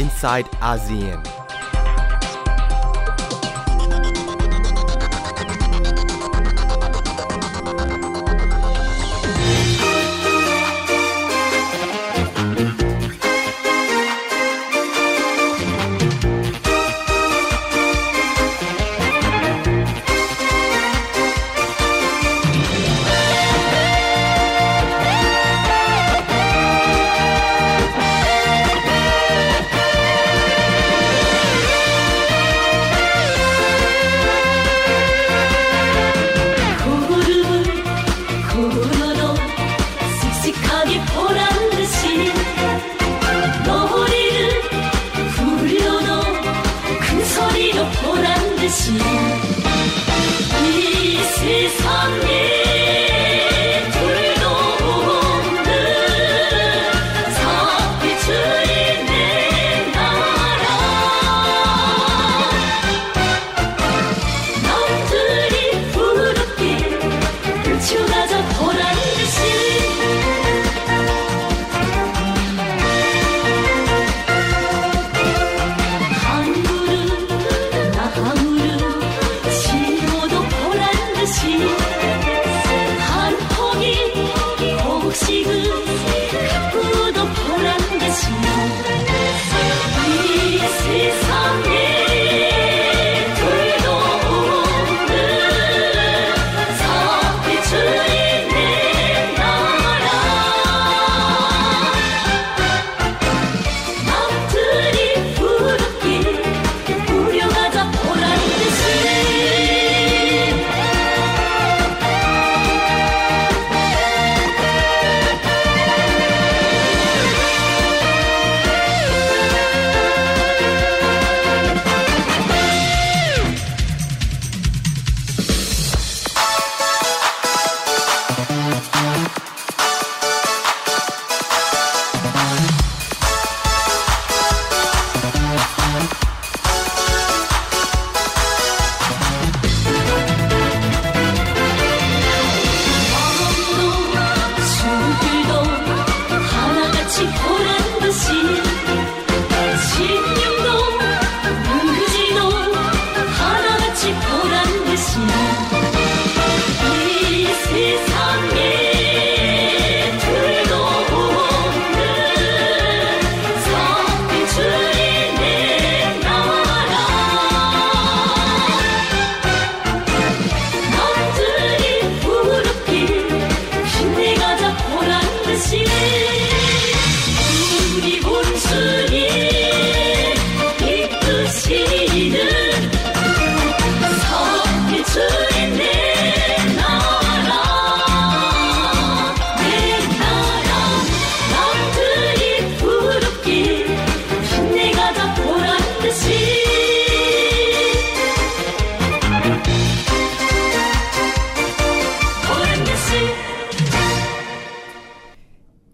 inside ASEAN. assistir.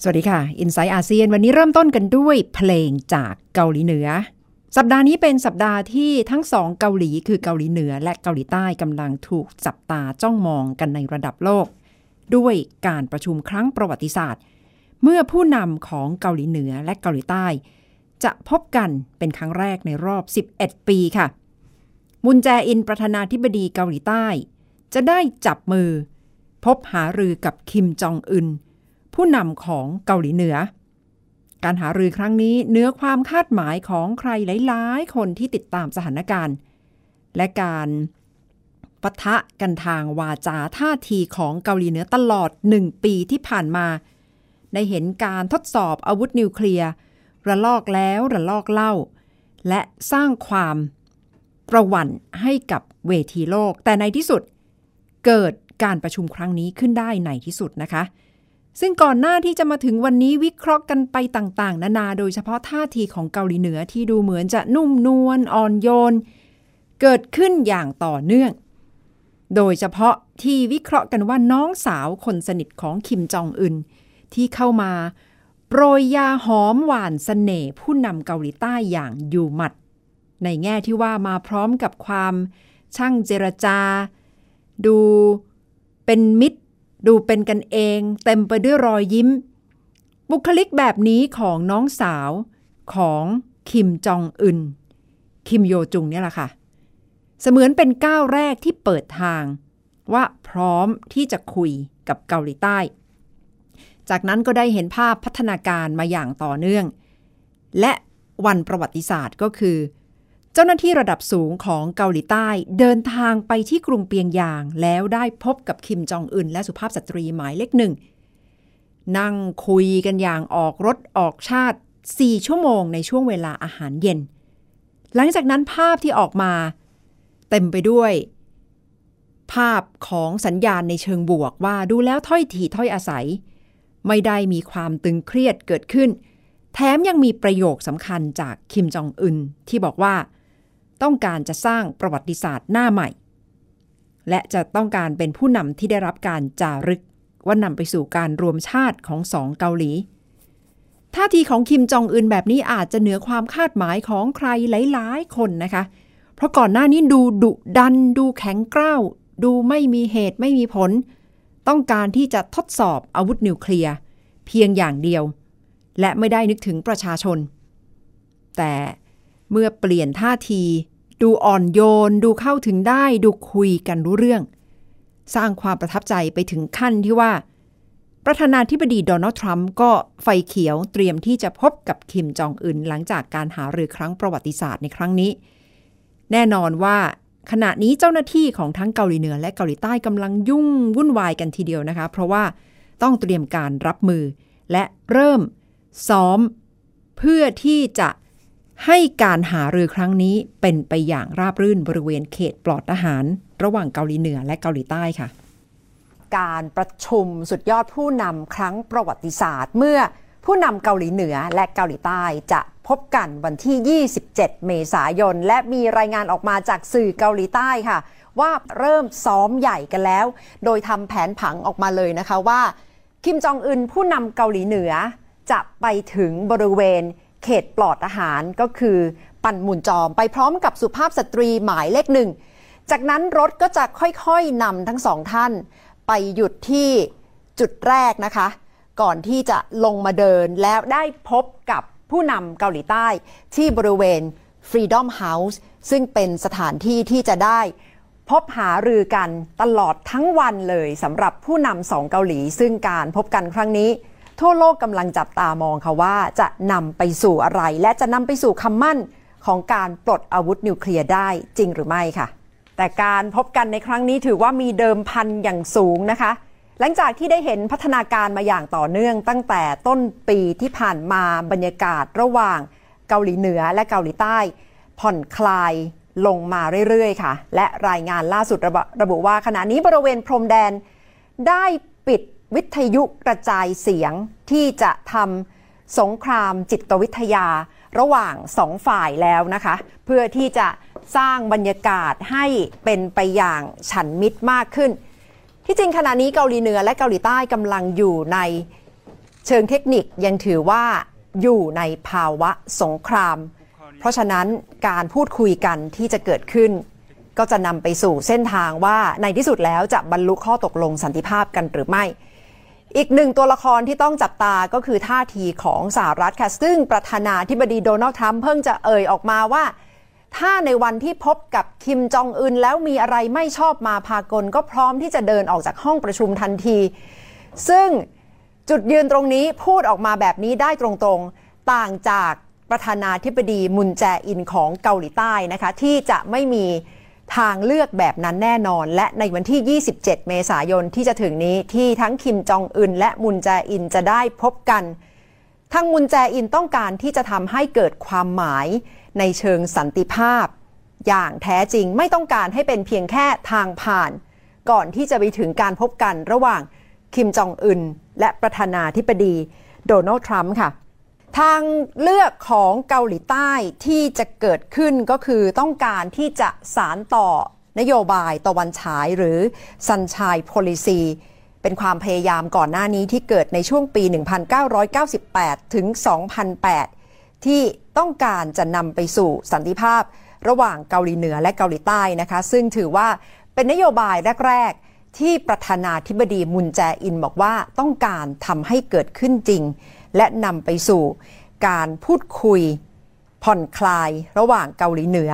วัสดีค่ะ i n s i ซต์อาเซียนวันนี้เริ่มต้นกันด้วยเพลงจากเกาหลีเหนือ สัปดาห์นี้เป็นสัปดาห์ที่ทั้งสองเกาหลีคือเกาหลีเหนือและเกาหลีใต้กำลังถูกจับตาจ้องมองกันในระดับโลก ด้วยการประชุมครั้งประวัติศาสตร์ เมื่อผู้นำของเกาหลีเหนือและเกาหลีใต้ จะพบกันเป็นครั้งแรกในรอบ 11 ปีค่ะ มุนแจอินประธานาธิบดีเกาหลีใต้ จะได้จับมือ พบหารือกับคิมจองอึน ผู้นำของเกาหลีเหนือ การหารือครั้งนี้เนื้อความคาดหมายของใครหลายๆ คนที่ติดตามสถานการณ์ และการปะทะกันทางวาจาท่าทีของเกาหลีเหนือตลอดหนึ่งปีที่ผ่านมาได้เห็นการทดสอบอาวุธนิวเคลียร์ระลอกแล้วระลอกเล่า และสร้างความประวั่นให้กับเวทีโลก แต่ในที่สุดเกิดการประชุมครั้งนี้ขึ้นได้ในที่สุดนะคะ ซึ่งก่อนหน้าที่จะมาถึงวันนี้วิเคราะห์กันไปต่างๆ นานา โดยเฉพาะท่าทีของเกาหลีเหนือที่ดูเหมือนจะนุ่มนวลอ่อนโยน เกิดขึ้นอย่างต่อเนื่อง โดยเฉพาะที่วิเคราะห์กันว่าน้องสาวคนสนิทของคิมจองอึนที่เข้ามาโปรยยาหอมหวานสเสน่ห์ผู้นำเกาหลีใต้อย่างอยู่หมัด ในแง่ที่ว่ามาพร้อมกับความช่างเจรจา ดูเป็นมิตร ดูเป็นกันเองเต็มไปด้วยรอยยิ้ม บุคลิกแบบนี้ของน้องสาวของคิมจองอึน คิมโยจุงเนี่ยแหละค่ะ เสมือนเป็นก้าวแรกที่เปิดทาง ว่าพร้อมที่จะคุยกับเกาหลีใต้ จากนั้นก็ได้เห็นภาพพัฒนาการมาอย่างต่อเนื่อง และวันประวัติศาสตร์ก็คือ เจ้าหน้าที่ระดับสูงของเกาหลีใต้เดินทางไปที่กรุงเปียงยาง แล้วได้พบกับคิมจองอึนและสุภาพสตรีหมายเลขหนึ่ง นั่งคุยกันอย่างออกรถออกชาติ 4 ชั่วโมงในช่วงเวลาอาหารเย็น หลังจากนั้นภาพที่ออกมา เต็มไปด้วย ภาพของสัญญาณในเชิงบวกว่าดูแล้วถ้อยทีถ้อยอาศัย ไม่ได้มีความตึงเครียดเกิดขึ้นแถมยังมีประโยคสำคัญจากคิมจองอึนที่บอกว่า ต้องการจะสร้างประวัติศาสตร์หน้าใหม่ และจะต้องการเป็นผู้นำที่ได้รับการจารึก ว่านำไปสู่การรวมชาติของสองเกาหลีท่าทีของคิมจองอึนแบบนี้อาจจะเหนือความคาดหมายของใครหลาย ๆ คนนะคะ เพราะก่อนหน้านี้ดูดุดัน ดูแข็งกร้าว ดูไม่มีเหตุไม่มีผล ต้องการที่จะทดสอบอาวุธนิวเคลียร์เพียงอย่างเดียว และไม่ได้นึกถึงประชาชน แต่ เมื่อเปลี่ยนท่าที ดูอ่อนโยน ดูเข้าถึงได้ ดูคุยกันรู้เรื่อง สร้างความประทับใจไปถึงขั้นที่ว่า ประธานาธิบดีโดนัลด์ทรัมป์ก็ไฟเขียวเตรียมที่จะพบกับคิมจองอึนหลังจากการหารือครั้งประวัติศาสตร์ในครั้งนี้ แน่นอนว่าขณะนี้เจ้าหน้าที่ของทั้งเกาหลีเหนือและเกาหลีใต้กำลังยุ่งวุ่นวายกันทีเดียวนะคะ เพราะว่าต้องเตรียมการรับมือ และเริ่มซ้อม เพื่อที่จะ ให้การหารือครั้งนี้เป็นไปอย่างราบรื่นบริเวณเขตปลอดทหาร ระหว่างเกาหลีเหนือและเกาหลีใต้ค่ะ การประชุมสุดยอดผู้นำครั้งประวัติศาสตร์ เมื่อผู้นำเกาหลีเหนือและเกาหลีใต้จะพบกันวันที่ 27 เมษายน และมีรายงานออกมาจากสื่อเกาหลีใต้ค่ะ ว่าเริ่มซ้อมใหญ่กันแล้ว โดยทำแผนผังออกมาเลยนะคะว่า คิมจองอึนผู้นำเกาหลีเหนือจะไปถึงบริเวณ เขตปลอดอาหารก็คือปั่นหมุนจอมไปพร้อมกับสุภาพสตรีหมายเลขหนึ่ง จากนั้นรถก็จะค่อยๆนำทั้งสองท่าน ไปหยุดที่จุดแรกนะคะ ก่อนที่จะลงมาเดินแล้วได้พบกับผู้นำเกาหลีใต้ ที่บริเวณ Freedom House ซึ่งเป็นสถานที่ที่จะได้ พบหารือกันตลอดทั้งวันเลยสำหรับผู้นำสองเกาหลี ซึ่งการพบกันครั้งนี้ ทั่วโลกกำลังจับตามองค่ะว่าจะนำไปสู่อะไร และจะนำไปสู่คำมั่นของการปลดอาวุธนิวเคลียร์ได้จริงหรือไม่ค่ะ แต่การพบกันในครั้งนี้ถือว่ามีเดิมพันอย่างสูงนะคะ หลังจากที่ได้เห็นพัฒนาการมาอย่างต่อเนื่อง ตั้งแต่ต้นปีที่ผ่านมาบรรยากาศระหว่างเกาหลีเหนือและเกาหลีใต้ ผ่อนคลายลงมาเรื่อยๆ ค่ะ และรายงานล่าสุดระบระบุว่าขณะนี้บริเวณพรมแดนได้ปิด วิทยุกระจายเสียงที่จะทำสงครามจิตวิทยาระหว่างสองฝ่ายแล้วนะคะ เพื่อที่จะสร้างบรรยากาศให้เป็นไปอย่างฉันมิตรมากขึ้น ที่จริงขณะนี้เกาหลีเหนือและเกาหลีใต้กำลังอยู่ในเชิงเทคนิคยังถือว่าอยู่ในภาวะสงคราม เพราะฉะนั้นการพูดคุยกันที่จะเกิดขึ้น ก็จะนำไปสู่เส้นทางว่าในที่สุดแล้วจะบรรลุข้อตกลงสันติภาพกันหรือไม่ อีกหนึ่งตัวละครที่ต้องจับตาก็คือท่าทีของสหรัฐค่ะ ซึ่งประธานาธิบดีโดนัลด์ทรัมป์เพิ่งจะเอ่ยออกมาว่า ถ้าในวันที่พบกับคิมจองอึนแล้วมีอะไรไม่ชอบมาพากล ก็พร้อมที่จะเดินออกจากห้องประชุมทันที ซึ่งจุดยืนตรงนี้พูดออกมาแบบนี้ได้ตรงๆต่างจากประธานาธิบดีมุนแจอินของเกาหลีใต้นะคะที่จะไม่มี ทางเลือกแบบนั้นแน่นอน และในวันที่ 27 เมษายนที่จะถึงนี้ที่ทั้งคิมจองอึนและมุนแจอินจะได้พบกัน ทั้งมุนแจอินต้องการที่จะทำให้เกิดความหมายในเชิงสันติภาพ อย่างแท้จริงไม่ต้องการให้เป็นเพียงแค่ทางผ่าน ก่อนที่จะไปถึงการพบกันระหว่างคิมจองอึนและประธานาธิบดีโดนัลด์ทรัมป์ค่ะ ทางเลือกของเกาหลีใต้ที่จะเกิดขึ้นก็คือต้องการที่จะสารต่อนโยบายตะวันฉายหรือ Sunshine Policy เป็นความพยายามก่อนหน้านี้ที่เกิดในช่วงปี 1998 ถึง 2008 ที่ต้องการจะนำไปสู่สันติภาพระหว่างเกาหลีเหนือและเกาหลีใต้นะคะ ซึ่งถือว่าเป็นนโยบายแรก ๆ ที่ประธานาธิบดีมุนแจอินบอกว่าต้องการทำให้เกิดขึ้นจริง และนำไปสู่การพูดคุยผ่อนคลายระหว่างเกาหลีเหนือ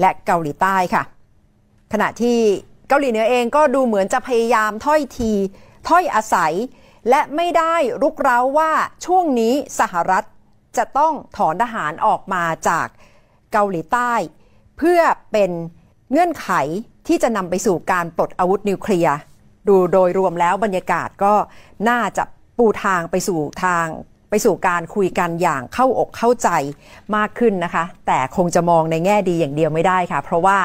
และเกาหลีใต้ค่ะ ขณะที่เกาหลีเหนือเองก็ดูเหมือนจะพยายามถ้อยทีถ้อยอาศัย และไม่ได้รุกเร้าว่าช่วงนี้สหรัฐจะต้องถอนทหารออกมาจากเกาหลีใต้ เพื่อเป็นเงื่อนไขที่จะนำไปสู่การปลดอาวุธนิวเคลียร์ดูโดยรวมแล้วบรรยากาศก็น่าจะปูทางไปสู่ทาง ไปสู่การคุยกันอย่างเข้าอกเข้าใจมากขึ้นนะคะ แต่คงจะมองในแง่ดีอย่างเดียวไม่ได้ค่ะ เพราะว่า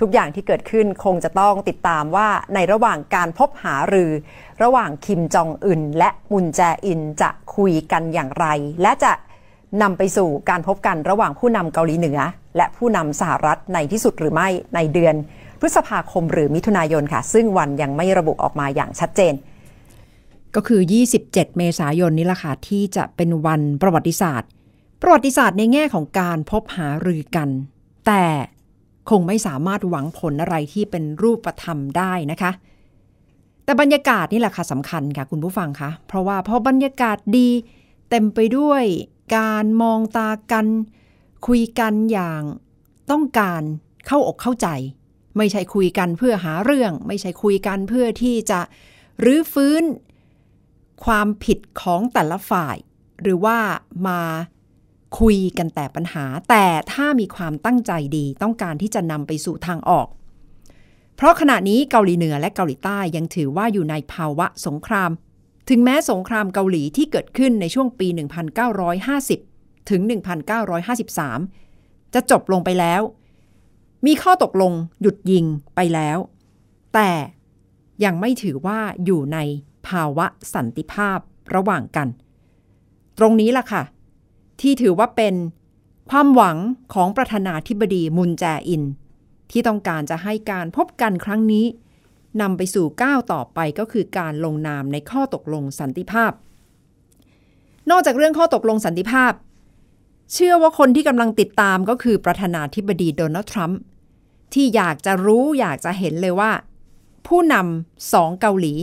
ทุกอย่างที่เกิดขึ้นคงจะต้องติดตามว่าในระหว่างการพบหารือ ระหว่างคิมจองอึนและมุนแจอินจะคุยกันอย่างไร และจะนำไปสู่การพบกันระหว่างผู้นำเกาหลีเหนือ และผู้นำสหรัฐในที่สุดหรือไม่ในเดือน พฤษภาคมหรือมิถุนายนค่ะ ซึ่งวันยังไม่ระบุออกมาอย่างชัดเจน ก็คือ 27 เมษายนนี้ละค่ะที่จะเป็นวันประวัติศาสตร์ ประวัติศาสตร์ในแง่ของการพบหารือกัน แต่คงไม่สามารถหวังผลอะไรที่เป็นรูปธรรมได้นะคะ แต่บรรยากาศนี่แหละค่ะสำคัญค่ะคุณผู้ฟังคะเพราะว่าพอบรรยากาศดีเต็มไปด้วยการมองตากัน คุยกันอย่างต้องการเข้าอกเข้าใจ ไม่ใช่คุยกันเพื่อหาเรื่อง ไม่ใช่คุยกันเพื่อที่จะรื้อฟื้น ความผิดของแต่ละฝ่าย หรือว่ามาคุยกันแต่ปัญหา แต่ถ้ามีความตั้งใจดีต้องการที่จะนำไปสู่ทางออก เพราะขณะนี้เกาหลีเหนือและเกาหลีใต้ยังถือว่าอยู่ในภาวะสงคราม ถึงแม้สงครามเกาหลีที่เกิดขึ้นในช่วงปี 1950 ถึง 1953 จะจบลงไปแล้ว มีข้อตกลงหยุดยิงไปแล้ว แต่ยังไม่ถือว่าอยู่ใน ภาวะสันติภาพระหว่างกัน ตรงนี้ล่ะค่ะ ที่ถือว่าเป็นความหวังของประธานาธิบดีมุนแจอิน ที่ต้องการจะให้การพบกันครั้งนี้นำไปสู่ก้าวต่อไปก็คือการลงนามในข้อตกลงสันติภาพ นอกจากเรื่องข้อตกลงสันติภาพ เชื่อว่าคนที่กำลังติดตามก็คือประธานาธิบดีโดนัลด์ทรัมป์ที่อยากจะรู้อยากจะเห็นเลยว่า ผู้นำสองเกาหลี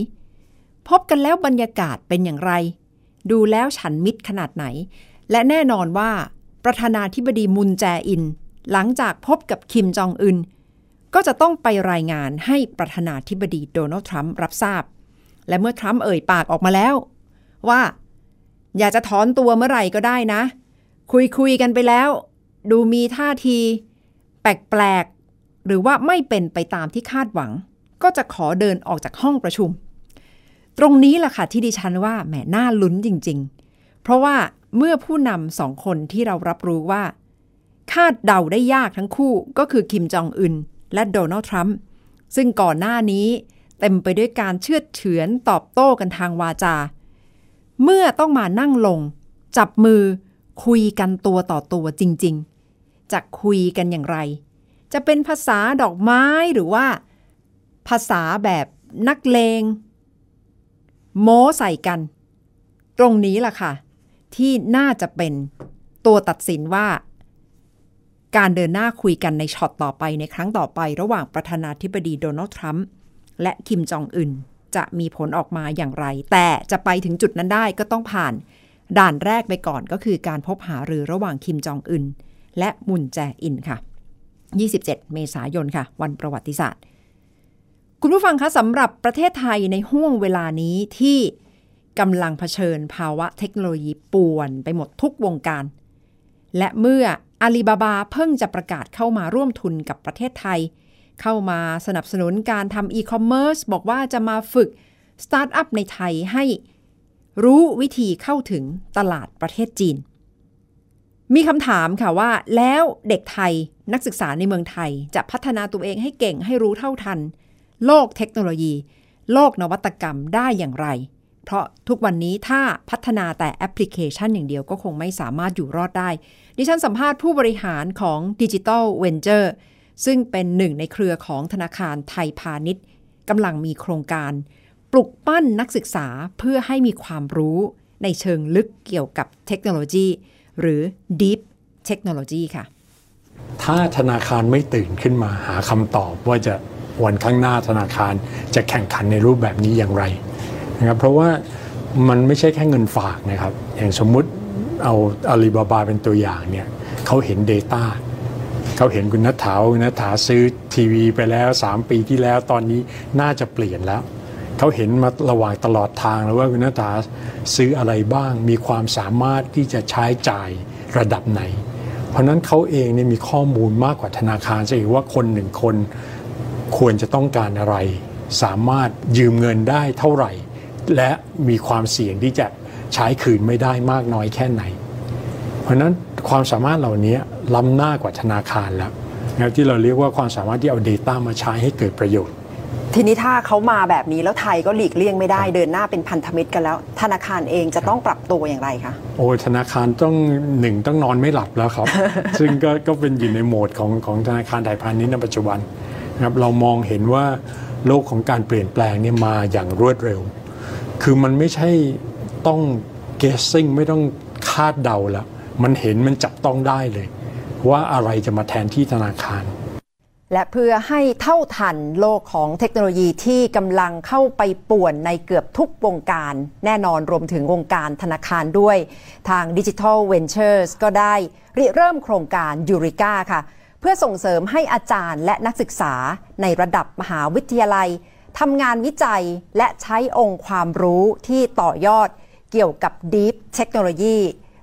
พบกันแล้วบรรยากาศเป็นอย่างไร ดูแล้วฉันมิตรขนาดไหน และแน่นอนว่าประธานาธิบดีมุนแจอิน หลังจากพบกับคิมจองอึน ก็จะต้องไปรายงานให้ประธานาธิบดีโดนัลด์ทรัมป์รับทราบ และเมื่อทรัมป์เอ่ยปากออกมาแล้ว ว่า อยากจะถอนตัวเมื่อไหร่ก็ได้นะ คุยคุยกันไปแล้ว ดูมีท่าที แปลกๆหรือว่าไม่เป็นไปตามที่คาดหวัง ก็จะขอเดินออกจากห้องประชุม ตรงนี้แหละค่ะที่ดิฉันว่าแหมน่าลุ้นจริง ๆ เพราะว่าเมื่อผู้นำสองคนที่เรารับรู้ว่า คาดเดาได้ยากทั้งคู่ก็คือคิมจองอึนและโดนัลด์ทรัมป์ซึ่งก่อนหน้านี้เต็มไปด้วยการเชื่อเฉือนตอบโต้กันทางวาจา เมื่อต้องมานั่งลง จับมือคุยกันตัวต่อตัวจริง ๆ จะคุยกันอย่างไร จะเป็นภาษาดอกไม้หรือว่า ภาษาแบบนักเลง โม้ใส่กัน ตรงนี้ล่ะค่ะ ที่น่าจะเป็นตัวตัดสินว่า การเดินหน้าคุยกันในช็อตต่อไปในครั้งต่อไประหว่างประธานาธิบดีโดนัลด์ทรัมป์และคิมจองอึนจะมีผลออกมาอย่างไร แต่จะไปถึงจุดนั้นได้ก็ต้องผ่าน ด่านแรกไปก่อนก็คือการพบหารือระหว่างคิมจองอึนและมุนแจอินค่ะ 27 เมษายนค่ะ วันประวัติศาสตร์ คุณผู้ฟังคะสำหรับประเทศไทยในห่วงเวลานี้ที่กำลังเผชิญภาวะเทคโนโลยีป่วนไปหมดทุกวงการ และเมื่ออาลีบาบาเพิ่งจะประกาศเข้ามาร่วมทุนกับประเทศไทย เข้ามาสนับสนุนการทำอีคอมเมิร์ซบอกว่าจะมาฝึกสตาร์ทอัพในไทยให้รู้วิธีเข้าถึงตลาดประเทศจีน มีคำถามค่ะว่าแล้วเด็กไทยนักศึกษาในเมืองไทยจะพัฒนาตัวเองให้เก่งให้รู้เท่าทัน โลกเทคโนโลยี โลกนวัตกรรมได้อย่างไร เพราะทุกวันนี้ถ้าพัฒนาแต่แอปพลิเคชันอย่างเดียวก็คงไม่สามารถอยู่รอดได้ ดิฉันสัมภาษณ์ผู้บริหารของ Digital Venture ซึ่งเป็นหนึ่งในเครือของธนาคารไทยพาณิชย์กำลังมีโครงการ ปลุกปั้นนักศึกษาเพื่อให้มีความรู้ในเชิงลึกเกี่ยวกับเทคโนโลยี หรือ Deep Technology ค่ะ ถ้าธนาคารไม่ตื่นขึ้นมาหาคำตอบว่าจะ วันข้างหน้าธนาคารจะแข่งขันในรูปแบบนี้อย่างไรนะครับเพราะว่ามันไม่ใช่แค่เงินฝากนะครับ อย่างสมมุติเอาอาลีบาบาเป็นตัวอย่างเนี่ยเขาเห็น Data เขาเห็นคุณนัทถาคุณนัทถาซื้อทีวีไปแล้ว 3 ปีที่แล้วตอนนี้น่าจะเปลี่ยนแล้ว เขาเห็นมาระหว่างตลอดทางแล้วว่าคุณนัทถาซื้ออะไรบ้าง มีความสามารถที่จะใช้จ่ายระดับไหน เพราะนั้นเขาเองเนี่ยมีข้อมูลมากกว่าธนาคารจะเห็นว่าคนหนึ่งคน ควรจะต้องการอะไร สามารถยืมเงินได้เท่าไหร่ และมีความเสี่ยงที่จะใช้คืนไม่ได้มากน้อยแค่ไหน เพราะฉะนั้นความสามารถเหล่านี้ล้ำหน้ากว่าธนาคารแล้วนะครับที่เราเรียกว่าความสามารถที่เอา Data มาใช้ให้เกิดประโยชน์ ทีนี้ถ้าเขามาแบบนี้แล้วไทยก็หลีกเลี่ยงไม่ได้เดินหน้าเป็นพันธมิตรกันแล้ว ธนาคารเองจะต้องปรับตัวอย่างไรคะโอ้ยธนาคารต้องหนึ่งต้องนอนไม่หลับแล้วครับ ซึ่งก็ก็เป็นอยู่ในโหมดของของธนาคารไทยพาณิชย์ในปัจจุบัน นะครับเรามองเห็นว่าโลกของการเปลี่ยนแปลงเนี่ยมาอย่างรวดเร็ว คือมันไม่ใช่ต้อง guessing ไม่ต้องคาดเดาล้วมันเห็นมันจับต้องได้เลย ว่าอะไรจะมาแทนที่ธนาคาร และเพื่อให้เท่าทันโลกของเทคโนโลยีที่กำลังเข้าไปป่วนในเกือบทุกวงการ แน่นอนรวมถึงวงการธนาคารด้วย ทาง Digital Ventures ก็ได้ริเริ่มโครงการ Eureka ค่ะ เพื่อส่งเสริมให้อาจารย์และนักศึกษาในระดับมหาวิทยาลัยทำงานวิจัยและใช้องค์ความรู้ที่ต่อยอดเกี่ยวกับ Deep Technology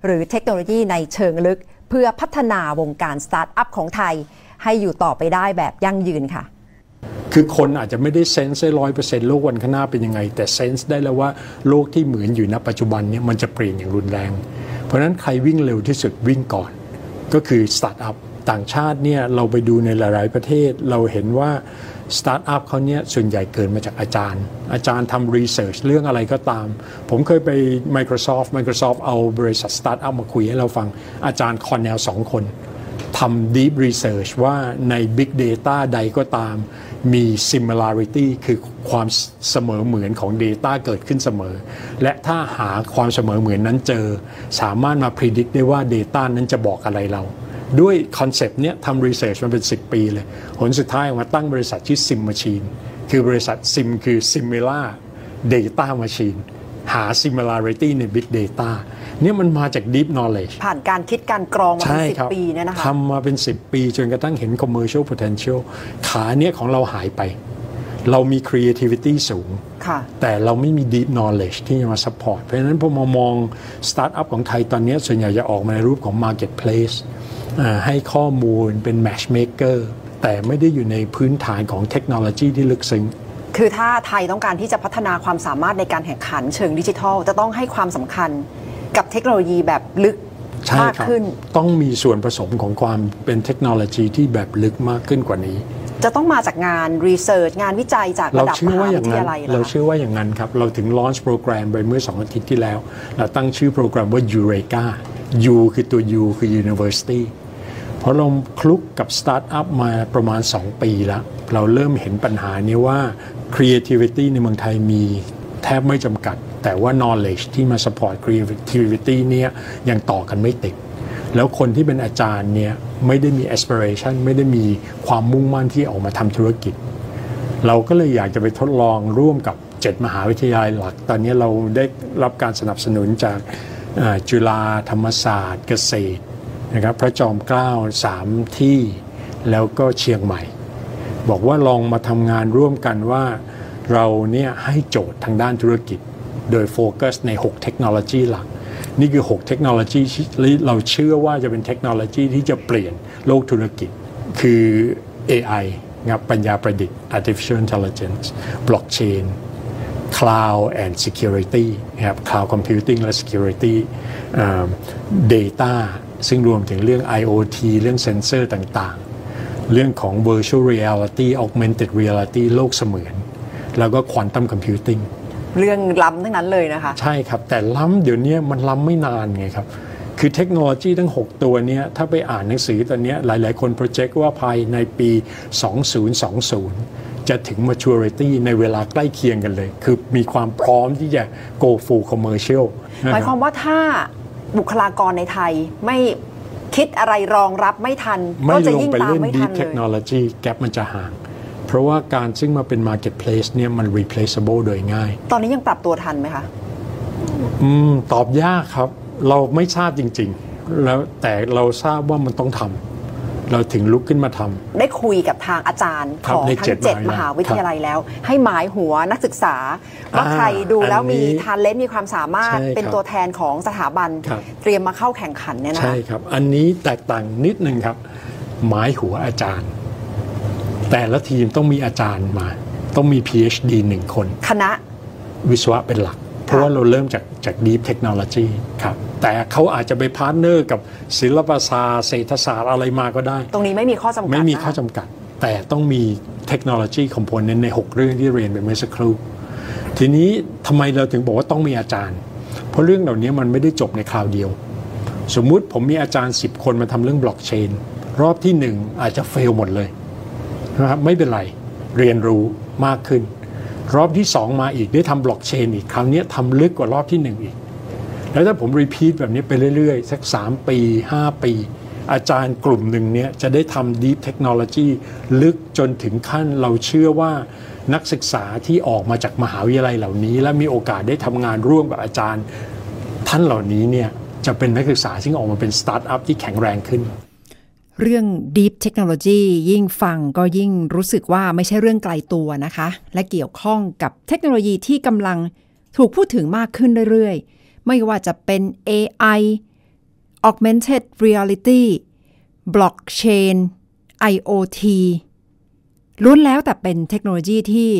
หรือเทคโนโลยีในเชิงลึก เพื่อพัฒนาวงการสตาร์ทอัพของไทย ให้อยู่ต่อไปได้แบบยั่งยืนค่ะ คือคนอาจจะไม่ได้ sense ได้ร้อยเปอร์เซ็นต์โลกวันข้างหน้าเป็นยังไง แต่ sense ได้แล้วว่าโลกที่เหมือนอยู่ณปัจจุบันเนี่ยมันจะเปลี่ยนอย่างรุนแรง เพราะฉะนั้นใครวิ่งเร็วที่สุดวิ่งก่อน ก็คือสตาร์ทอัพ ต่างชาติเนี่ยเราไปดูในหลายๆประเทศ เราเห็นว่าสตาร์ทอัพเขาเนี่ยส่วนใหญ่เกิดมาจากอาจารย์ อาจารย์ทำ research เรื่องอะไรก็ตาม ผมเคยไป Microsoft Microsoft เอาบริษัทสตาร์ทอัพมาคุยให้เราฟังอาจารย์คอนเนลสองคนทำ deep research ว่าใน big data ใดก็ตาม มี similarity คือความเสมอเหมือนของ data เกิดขึ้นเสมอ และถ้าหาความเสมอเหมือนนั้นเจอ สามารถมา predict ได้ว่า data นั้นจะบอกอะไรเรา ด้วยคอนเซปต์เนี้ยทำ research มาเป็น 10 ปีเลยผลสุดท้ายออกมาตั้งบริษัทชื่อ Sim Machine คือบริษัท Sim คือ similar data machine หา similarity ใน big data เนี่ยมันมาจาก deep knowledge ผ่านการคิดการกรองมาเป็นใช่สิบครับปีเนี่ยนะคะทำมาเป็น 10 ปีจนกระทั่งเห็น commercial potential ขาเนี้ยของเราหายไป เรามี creativity สูงค่ะแต่เราไม่มี deep knowledge ที่จะมา support เพราะฉะนั้นพอมามอง startup ของไทยตอนเนี้ยส่วนใหญ่จะออกมาในรูปของ marketplace อ่า ให้ข้อมูลเป็น matchmaker แต่ไม่ได้อยู่ในพื้นฐานของเทคโนโลยีที่ลึกซึ้งคือถ้าไทยต้องการที่จะพัฒนาความสามารถในการแข่งขันเชิงดิจิทัล จะต้องให้ความสำคัญกับเทคโนโลยีแบบลึกใช่มากครับขึ้น ต้องมีส่วนผสมของความเป็นเทคโนโลยีที่แบบลึกมากขึ้นกว่านี้ จะต้องมาจากงาน research งานวิจัยจากเราระดับเชื่มอหาว่าอวิย่างทนั้นยาลัยเหรเราคะเชื่อว่าอย่างนั้นครับ เราถึง launch โปรแกรมไปเมื่อ 2 อาทิตย์ที่แล้ว เราตั้งชื่อโปรแกรมว่า Eureka U คือตัว U คือ University เพ ราะเราคลุกกับสตาร์ทอัพมาประมาณ 2 ปีแล้ว เราเริ่มเห็นปัญหานี้ว่า creativity ในเมืองไทยมีแทบไม่จำกัด แต่ว่า knowledge ที่มา support creativity เนี่ยยังต่อกันไม่ติด แล้วคนที่เป็นอาจารย์เนี่ยไม่ได้มี aspiration ไม่ได้มีความมุ่งมั่นที่ออกมาทำธุรกิจ เราก็เลยอยากจะไปทดลองร่วมกับ 7 มหาวิทยาลัยหลัก ตอนนี้เราได้รับการสนับสนุนจากจุฬาธรรมศาสตร์ เกษตร นะครับพระจอมเกล้าสามที่แล้วก็เชียงใหม่ บอกว่าลองมาทำงานร่วมกันว่าเราเนี่ยให้โจทย์ทางด้านธุรกิจ โดยโฟกัสใน 6 เทคโนโลยีหลัก นี่คือ 6 เทคโนโลยีที่เราเชื่อว่าจะเป็นเทคโนโลยีที่จะเปลี่ยนโลกธุรกิจคือ AI นะครับปัญญาประดิษฐ์ artificial intelligence blockchain cloud and security นะครับ cloud computing และ security อ่า data ซึ่งรวมถึงเรื่อง IoT เรื่องเซนเซอร์ต่างๆ เรื่องของ virtual reality augmented reality โลกเสมือน แล้วก็ quantum computing เรื่องล้ำทั้งนั้นเลยนะคะ ใช่ครับ แต่ล้ำเดี๋ยวนี้มันล้ำไม่นานไงครับ คือเทคโนโลยีทั้ง 6 ตัวเนี้ยถ้าไปอ่านหนังสือตอนเนี้ยหลาย ๆ คนโปรเจกต์ว่าภายในปี 2020 จะถึง maturity ในเวลาใกล้เคียงกันเลย คือมีความพร้อมที่จะ go full commercial นะหมายคครับวามว่าถ้า บุคลากรในไทยไม่คิดอะไรรองรับไม่ทันไม่ก็จะลงยิ่งไปตามเล่นไม่ deep ทันเลย technology แก p มันจะห่าง เพราะว่าการซึ่งมาเป็น marketplace เนี่ยมัน replaceable โดยง่าย ตอนนี้ยังปรับตัวทันไหมคะ อืม ตอบยากครับ เราไม่ทราบจริง ๆ แล้วแต่เราทราบว่ามันต้องทำ เราถึงลุกขึ้นมาทำได้คุยกับทางอาจารย์ครัขบองในทั้เจ็ดงเจ็ดมมหาหาวิวิททยาลัยยาลัยแล้ว ให้หมายหัวนักศึกษา ว่าอ่าใครดูแล้วอันนี้มีทาเลนต์มีความสามารถใช่ครับเป็นตัวแทนของสถาบันครับเตรียมมาเข้าแข่งขันเนี่ยนะใช่ครับ อันนี้แตกต่างนิดนึงครับหมายหัวอาจารย์ แต่ละทีมต้องมีอาจารย์มา ต้องมี PhD หนึ่งคน คณะวิศวะเป็นหลัก เพราะว่าเราเริ่มจากจาก Deep Technology ครับ แต่เขาอาจจะไป partner กับศิลปศาสตร์เศรษฐศาสตร์อะไรมาก็ได้ ตรงนี้ไม่มีข้อจำกัดไม่มีนะข้อจำกัด แต่ต้องมีเทคโนโลยี component ใน 6 เรื่องที่เรียนไปเมื่อสักครู่ ทีนี้ทำไมเราถึงบอกว่าต้องมีอาจารย์ เพราะเรื่องเหล่านี้มันไม่ได้จบในคราวเดียว สมมุติผมมีอาจารย์ 10 คนมาทำเรื่องบล็อกเชนรอบที่ 1 อาจจะเฟลหมดเลยนะครับไม่เป็นไรเรียนรู้มากขึ้น รอบที่ 2 มาอีกได้ทำบล็อกเชนอีกคราวนี้ทำลึกกว่ารอบที่ 1 อีก แล้วถ้าผมรีพีทแบบนี้ไปเรื่อยๆ สัก 3 ปี 5 ปี อาจารย์กลุ่มหนึ่งเนี่ยจะได้ทำ Deep Technology ลึกจนถึงขั้นเราเชื่อว่านักศึกษาที่ออกมาจากมหาวิทยาลัยเหล่านี้ และมีโอกาสได้ทำงานร่วมกับอาจารย์ ท่านเหล่านี้เนี่ยจะเป็นนักศึกษาที่ออกมาเป็นสตาร์ทอัพที่แข็งแรงขึ้น เรื่อง Deep Technology ยิ่งฟังก็ยิ่งรู้สึกว่าไม่ใช่เรื่องไกลตัวนะคะ และเกี่ยวข้องกับเทคโนโลยีที่กำลังถูกพูดถึงมากขึ้นเรื่อยๆ ไม่ว่าจะเป็น AI Augmented Reality Blockchain IoT ล้วนแล้วแต่เป็นเทคโนโลยีที่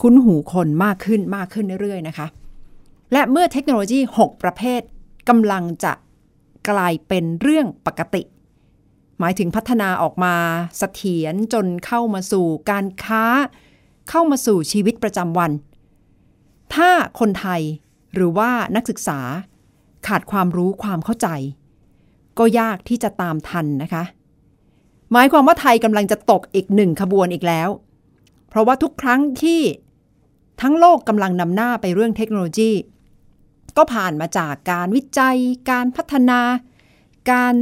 คุ้นหูคนมากขึ้นมากขึ้นเรื่อยๆนะคะ และเมื่อเทคโนโลยี 6 ประเภทกำลังจะกลายเป็นเรื่องปกติ หมายถึงพัฒนาออกมาเสถียรจนเข้ามาสู่การค้า เข้ามาสู่ชีวิตประจำวัน ถ้าคนไทย หรือว่านักศึกษาขาดความรู้ความเข้าใจ ก็ยากที่จะตามทันนะคะ หมายความว่าไทยกำลังจะตกอีกหนึ่งขบวนอีกแล้ว เพราะว่าทุกครั้งที่ทั้งโลกกำลังนำหน้าไปเรื่องเทคโนโลยี ก็ผ่านมาจากการวิจัย การพัฒนา การ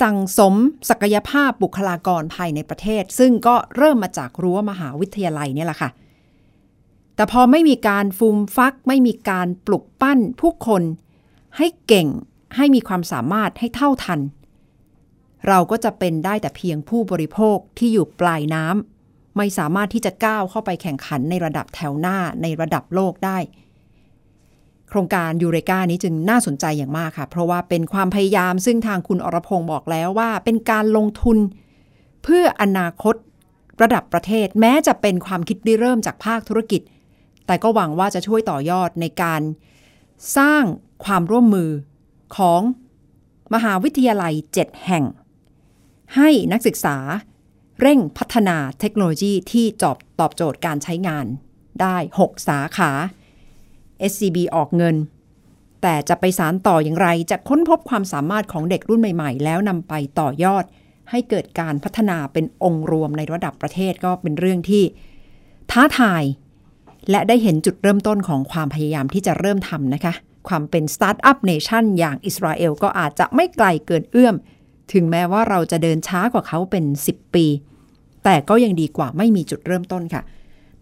สั่งสมศักยภาพบุคลากรภายในประเทศ ซึ่งก็เริ่มมาจากรั้วมหาวิทยาลัยเนี่ยแหละค่ะ แต่พอไม่มีการฟูมฟัก ไม่มีการปลุกปั้นผู้คน ให้เก่งให้มีความสามารถให้เท่าทัน เราก็จะเป็นได้แต่เพียงผู้บริโภคที่อยู่ปลายน้ำไม่สามารถที่จะก้าวเข้าไปแข่งขันในระดับแถวหน้าในระดับโลกได้ โครงการยูเรกานี้จึงน่าสนใจอย่างมากค่ะ เพราะว่าเป็นความพยายามซึ่งทางคุณอรพงศ์บอกแล้วว่า เป็นการลงทุน เพื่ออนาคตระดับประเทศ แม้จะเป็นความคิดริเริ่มจากภาคธุรกิจ แต่ก็หวังว่าจะช่วยต่อยอดในการสร้างความร่วมมือของมหาวิทยาลัย 7 แห่ง ให้นักศึกษาเร่งพัฒนาเทคโนโลยีที่จอบตอบโจทย์การใช้งานได้ 6 สาขา SCB ออกเงิน แต่จะไปสารต่ออย่างไร จะค้นพบความสามารถของเด็กรุ่นใหม่ๆ แล้วนำไปต่อยอด ให้เกิดการพัฒนาเป็นองค์รวมในระดับประเทศก็เป็นเรื่องที่ ท้าทาย และได้เห็นจุดเริ่มต้นของความพยายามที่จะเริ่มทำนะคะ ความเป็น startup nation อย่างอิสราเอลก็อาจจะไม่ไกลเกินเอื้อม ถึงแม้ว่าเราจะเดินช้ากว่าเขาเป็น 10 ปี แต่ก็ยังดีกว่าไม่มีจุดเริ่มต้นค่ะ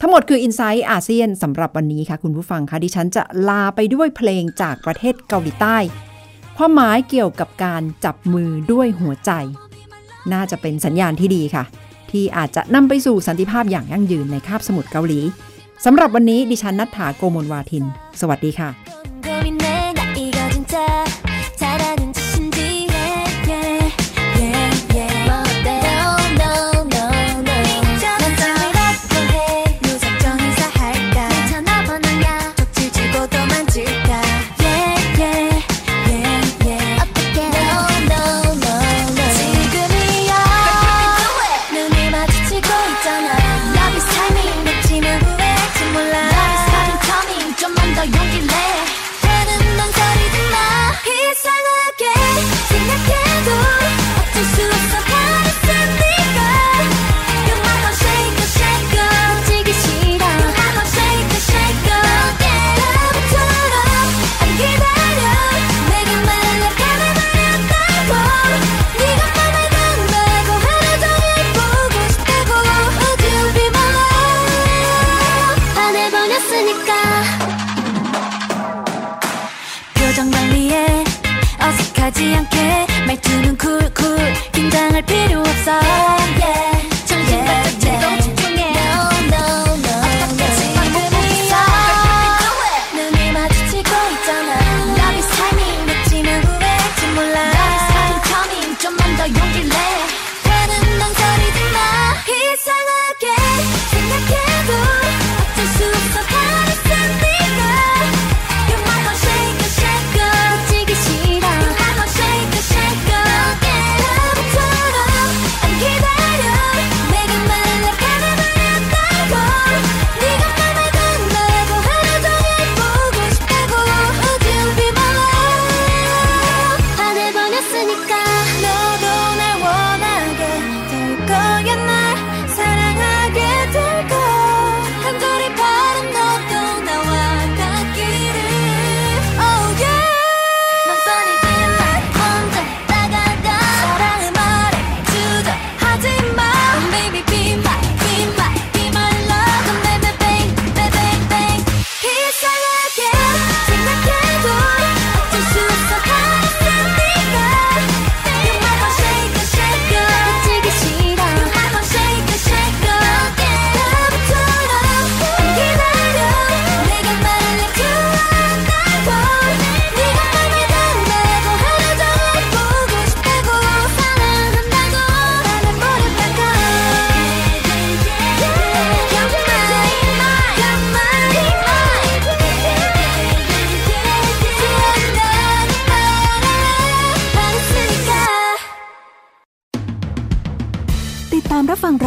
ทั้งหมดคือ i n s i ซต์อาเซียนสำหรับวันนี้ค่ะ คุณผู้ฟังคะดิฉันจะลาไปด้วยเพลงจากประเทศเกาหลีใต้ความหมายเกี่ยวกับการจับมือด้วยหัวใจ น่าจะเป็นสัญญาณที่ดีค่ะ ที่อาจจะนำไปสู่สันติภาพอย่างยั่งยืนในคาบสมุทรเกาหลี สำหรับวันนี้ดิฉันนัฐถาโกโมลวาทิน สวัสดีค่ะ